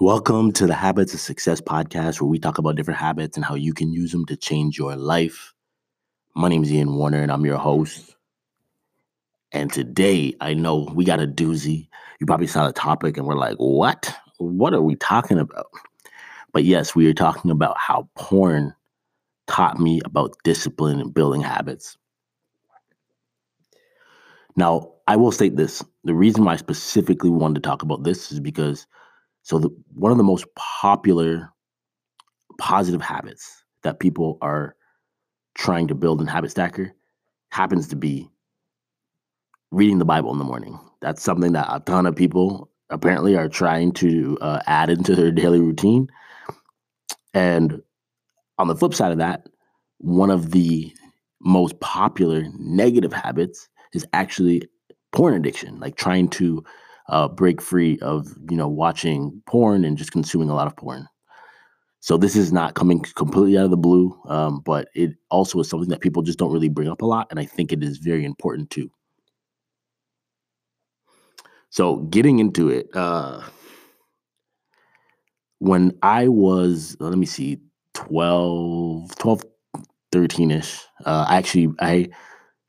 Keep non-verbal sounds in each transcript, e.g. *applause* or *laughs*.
Welcome to the Habits of Success podcast, where we talk about different habits and how you can use them to change your life. My name is Ian Warner, and I'm your host. And today, I know we got a doozy. You probably saw the topic, and we're like, what? What are we talking about? But yes, we are talking about how porn taught me about discipline and building habits. Now, I will state this. The reason why I specifically wanted to talk about this is because so the, one of the most popular positive habits that people are trying to build in Habit Stacker happens to be reading the Bible in the morning. That's something that a ton of people apparently are trying to uh, add into their daily routine. And on the flip side of that, one of the most popular negative habits is actually porn addiction, like trying to uh, break free of you know watching porn and just consuming a lot of porn. So this is not coming completely out of the blue, um, but it also is something that people just don't really bring up a lot, and I think it is very important too. So getting into it, uh, when I was, let me see, 12, 12 13ish, uh, I actually, I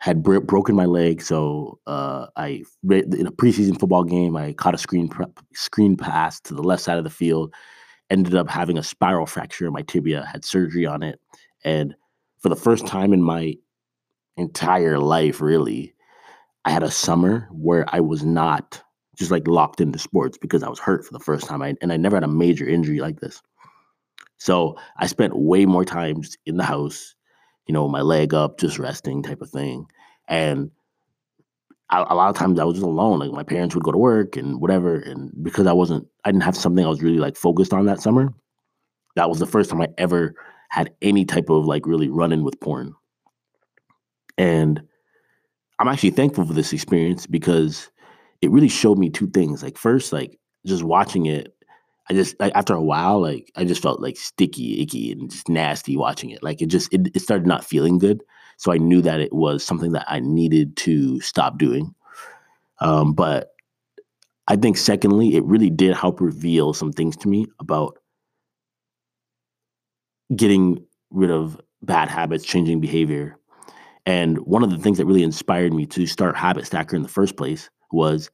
had bro- broken my leg, so uh, I in a preseason football game, I caught a screen screen pass to the left side of the field, ended up having a spiral fracture in my tibia, had surgery on it, and for the first time in my entire life, really, I had a summer where I was not just like locked into sports because I was hurt for the first time, I, and I never had a major injury like this. So I spent way more time in the house you know, my leg up, just resting type of thing. And I, a lot of times I was just alone. Like my parents would go to work and whatever. And because I wasn't, I didn't have something I was really like focused on that summer. That was the first time I ever had any type of like really running with porn. And I'm actually thankful for this experience because it really showed me two things. Like first, like just watching it I just like after a while, like I just felt like sticky, icky, and just nasty watching it. Like it just it, it started not feeling good. So I knew that it was something that I needed to stop doing. Um, but I think secondly, it really did help reveal some things to me about getting rid of bad habits, changing behavior. And one of the things that really inspired me to start Habit Stacker in the first place was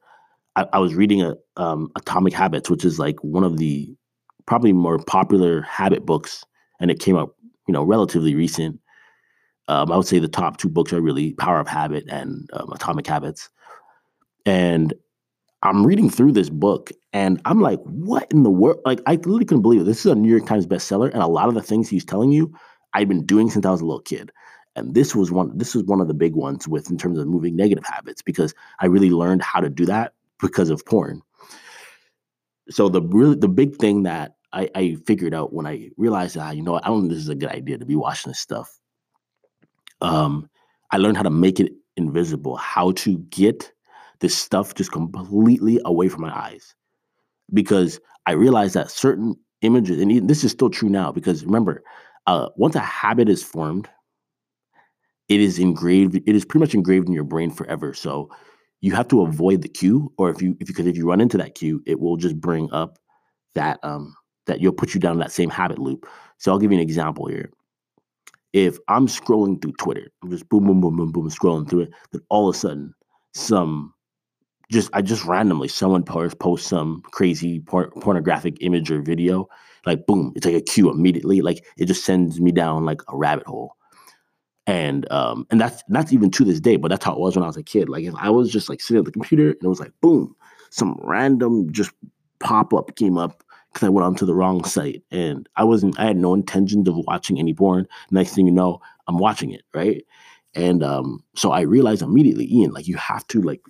I, I was reading a um, Atomic Habits, which is like one of the probably more popular habit books, and it came out you know relatively recent. Um, I would say the top two books are really Power of Habit and um, Atomic Habits. And I'm reading through this book and I'm like, what in the world? Like, I literally couldn't believe it. This is a New York Times bestseller. And a lot of the things he's telling you, I've been doing since I was a little kid. And this was one, this was one of the big ones with in terms of moving negative habits because I really learned how to do that because of porn. So the really the big thing that I, I figured out when I realized that you know I don't think this is a good idea to be watching this stuff. Um, I learned how to make it invisible, how to get this stuff just completely away from my eyes, because I realized that certain images, and this is still true now, because remember, uh, once a habit is formed, it is engraved. It is pretty much engraved in your brain forever. So you have to avoid the cue, or if you if you because if you run into that cue, it will just bring up that um that you'll put you down that same habit loop. So I'll give you an example here. If I'm scrolling through Twitter, I'm just boom, boom, boom, boom, boom, scrolling through it, then all of a sudden, some just I just randomly someone posts post some crazy por- pornographic image or video, like boom, it's like a cue immediately. Like it just sends me down like a rabbit hole and um and that's that's even to this day but that's how it was when i was a kid. Like if i was just like sitting at the computer and it was like boom some random just pop up came up because i went onto the wrong site. And i wasn't i had no intentions of watching any porn. Next thing you know i'm watching it right? And um so i realized immediately ian like you have to like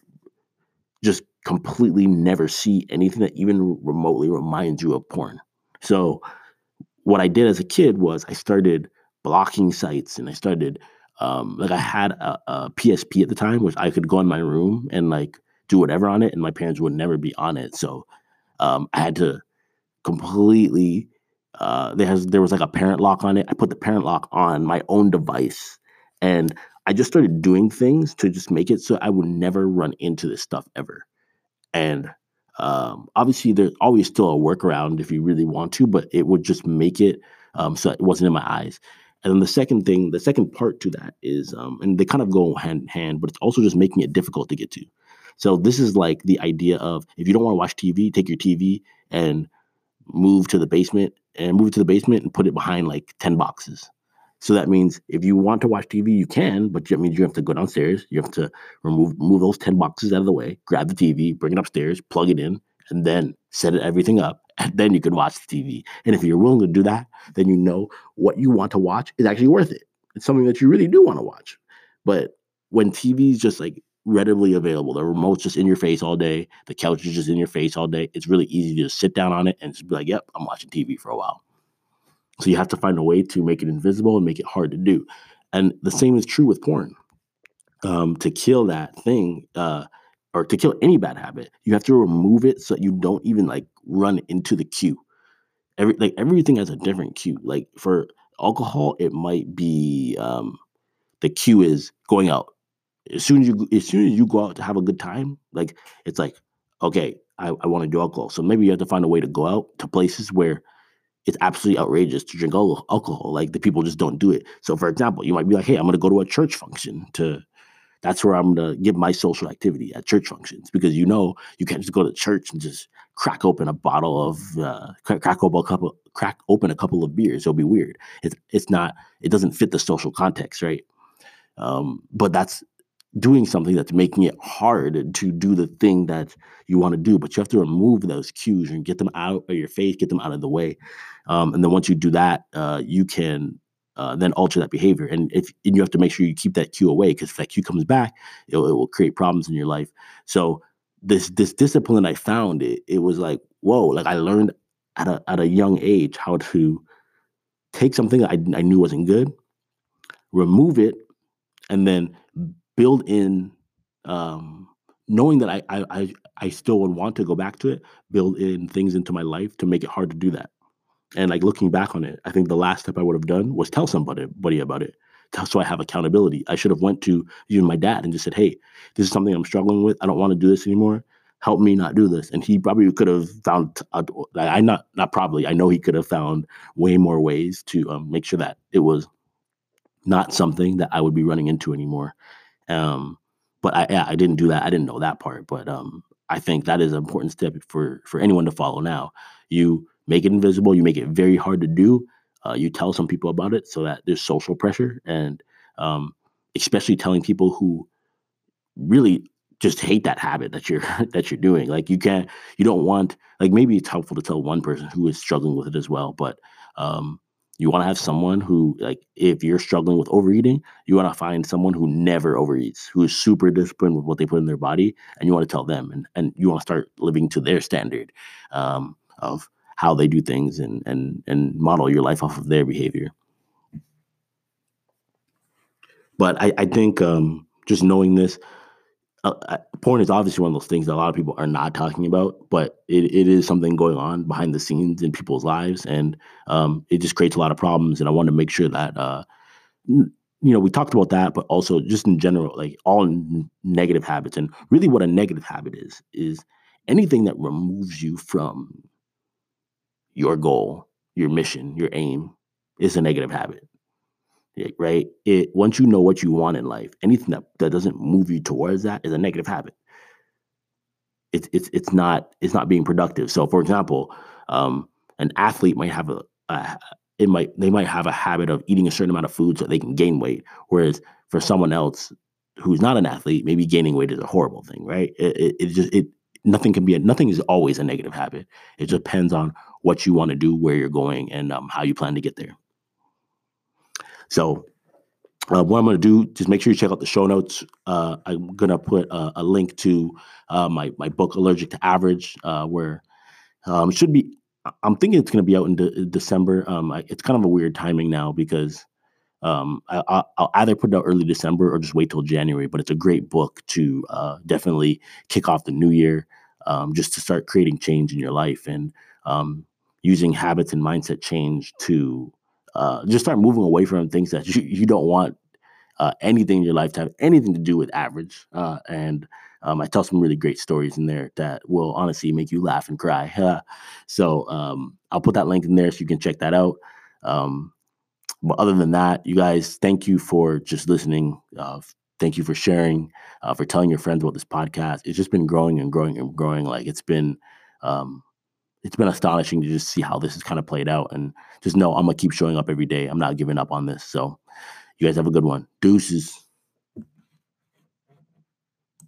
just completely never see anything that even remotely reminds you of porn. So what i did as a kid was i started blocking sites and I started um, like I had a, a, PSP at the time, which I could go in my room and like do whatever on it, and my parents would never be on it. So um, I had to completely. Uh, there has there was like a parent lock on it. I put the parent lock on my own device, and I just started doing things to just make it so I would never run into this stuff ever. And Um, obviously, there's always still a workaround if you really want to, but it would just make it um, so it wasn't in my eyes. And then the second thing, the second part to that is, um, and they kind of go hand in hand, but it's also just making it difficult to get to. So this is like the idea of if you don't want to watch TV, take your TV and move to the basement and move it to the basement and put it behind like 10 boxes. So that means if you want to watch TV, you can, but that means you have to go downstairs. You have to remove move those 10 boxes out of the way, grab the TV, bring it upstairs, plug it in, and then set everything up. And then you can watch the TV. And if you're willing to do that, then you know what you want to watch is actually worth it. It's something that you really do want to watch. But when TV is just like readily available, the remote's just in your face all day, the couch is just in your face all day, it's really easy to just sit down on it and just be like, yep, I'm watching TV for a while. So you have to find a way to make it invisible and make it hard to do. And the same is true with porn. Um, to kill that thing, uh, or to kill any bad habit, you have to remove it so you don't even like run into the cue. Every like everything has a different cue. Like for alcohol, it might be um, the cue is going out. As soon as you as soon as you go out to have a good time, like it's like okay, I, I want to do alcohol. So maybe you have to find a way to go out to places where it's absolutely outrageous to drink alcohol. Like the people just don't do it. So, for example, you might be like, "Hey, I'm to go to a church function to." That's where I'm to get my social activity at church functions because you know you can't just go to church and just crack open a bottle of uh, crack open a couple crack open a couple of beers. It'll be weird. It's it's not. It doesn't fit the social context, right? Um, but that's doing something that's making it hard to do the thing that you want to do. But you have to remove those cues and get them out of your face, get them out of the way. Um, and then once you do that, uh, you can uh, then alter that behavior. And if and you have to make sure you keep that cue away because if that cue comes back, it, it, will create problems in your life. So this this discipline I found it it was like whoa, like I learned at a at a young age how to take something I, I knew wasn't good, remove it, and then build in um, knowing that I, I I still would want to go back to it, build in things into my life to make it hard to do that. And like looking back on it, I think the last step I would have done was tell somebody buddy about it. So I have accountability. I should have went to even my dad and just said, "Hey, this is something I'm struggling with. I don't want to do this anymore. Help me not do this." And he probably could have found. Uh, I not not probably. I know he could have found way more ways to um, make sure that it was not something that I would be running into anymore. Um, but I, I didn't do that. I didn't know that part. But um, I think that is an important step for for anyone to follow. Now, you make it invisible. You make it very hard to do. Uh, you tell some people about it so that there's social pressure, and um, especially telling people who really just hate that habit that you're *laughs* that you're doing. Like you can't, you don't want. Like maybe it's helpful to tell one person who is struggling with it as well, but um, you want to have someone who, like, if you're struggling with overeating, you want to find someone who never overeats, who is super disciplined with what they put in their body, and you want to tell them, and, and you want to start living to their standard um, of how they do things, and and and model your life off of their behavior. But I, I think um, just knowing this, uh, porn is obviously one of those things that a lot of people are not talking about, but it, it is something going on behind the scenes in people's lives, and um, it just creates a lot of problems. And I want to make sure that uh, you know we talked about that, but also just in general, like all n- negative habits, and really what a negative habit is is anything that removes you from your goal, your mission, your aim is a negative habit right? It once you know what you want in life, anything that, that doesn't move you towards that is a negative habit. It's it's it's not it's not being productive. So, for example, um, an athlete might have a, a it might they might have a habit of eating a certain amount of food so they can gain weight, whereas for someone else who's not an athlete, maybe gaining weight is a horrible thing, right? It, it, it just it nothing can be a, nothing is always a negative habit. It depends on what you want to do, where you're going, and um, how you plan to get there. So uh, what I'm going to do, just make sure you check out the show notes. Uh, I'm going to put a, a, link to uh, my my book, Allergic to Average, uh, where um, should be. I'm thinking it's going to be out in de- December. Um, I, it's kind of a weird timing now because um, I, will either put it out early December or just wait till January. But it's a great book to uh, definitely kick off the new year, um, just to start creating change in your life and um, using habits and mindset change to uh, just start moving away from things that *laughs* you, you don't want uh, anything in your life to have anything to do with average uh, and Um, I tell some really great stories in there that will honestly make you laugh and cry. *laughs* so um, I'll put that link in there so you can check that out. Um, but other than that, you guys, thank you for just listening. Uh, thank you for sharing, uh, for telling your friends about this podcast. It's just been growing and growing and growing. Like it's been, um, it's been astonishing to just see how this has kind of played out. And just know I'm gonna keep showing up every day. I'm not giving up on this. So, you guys have a good one. Deuces.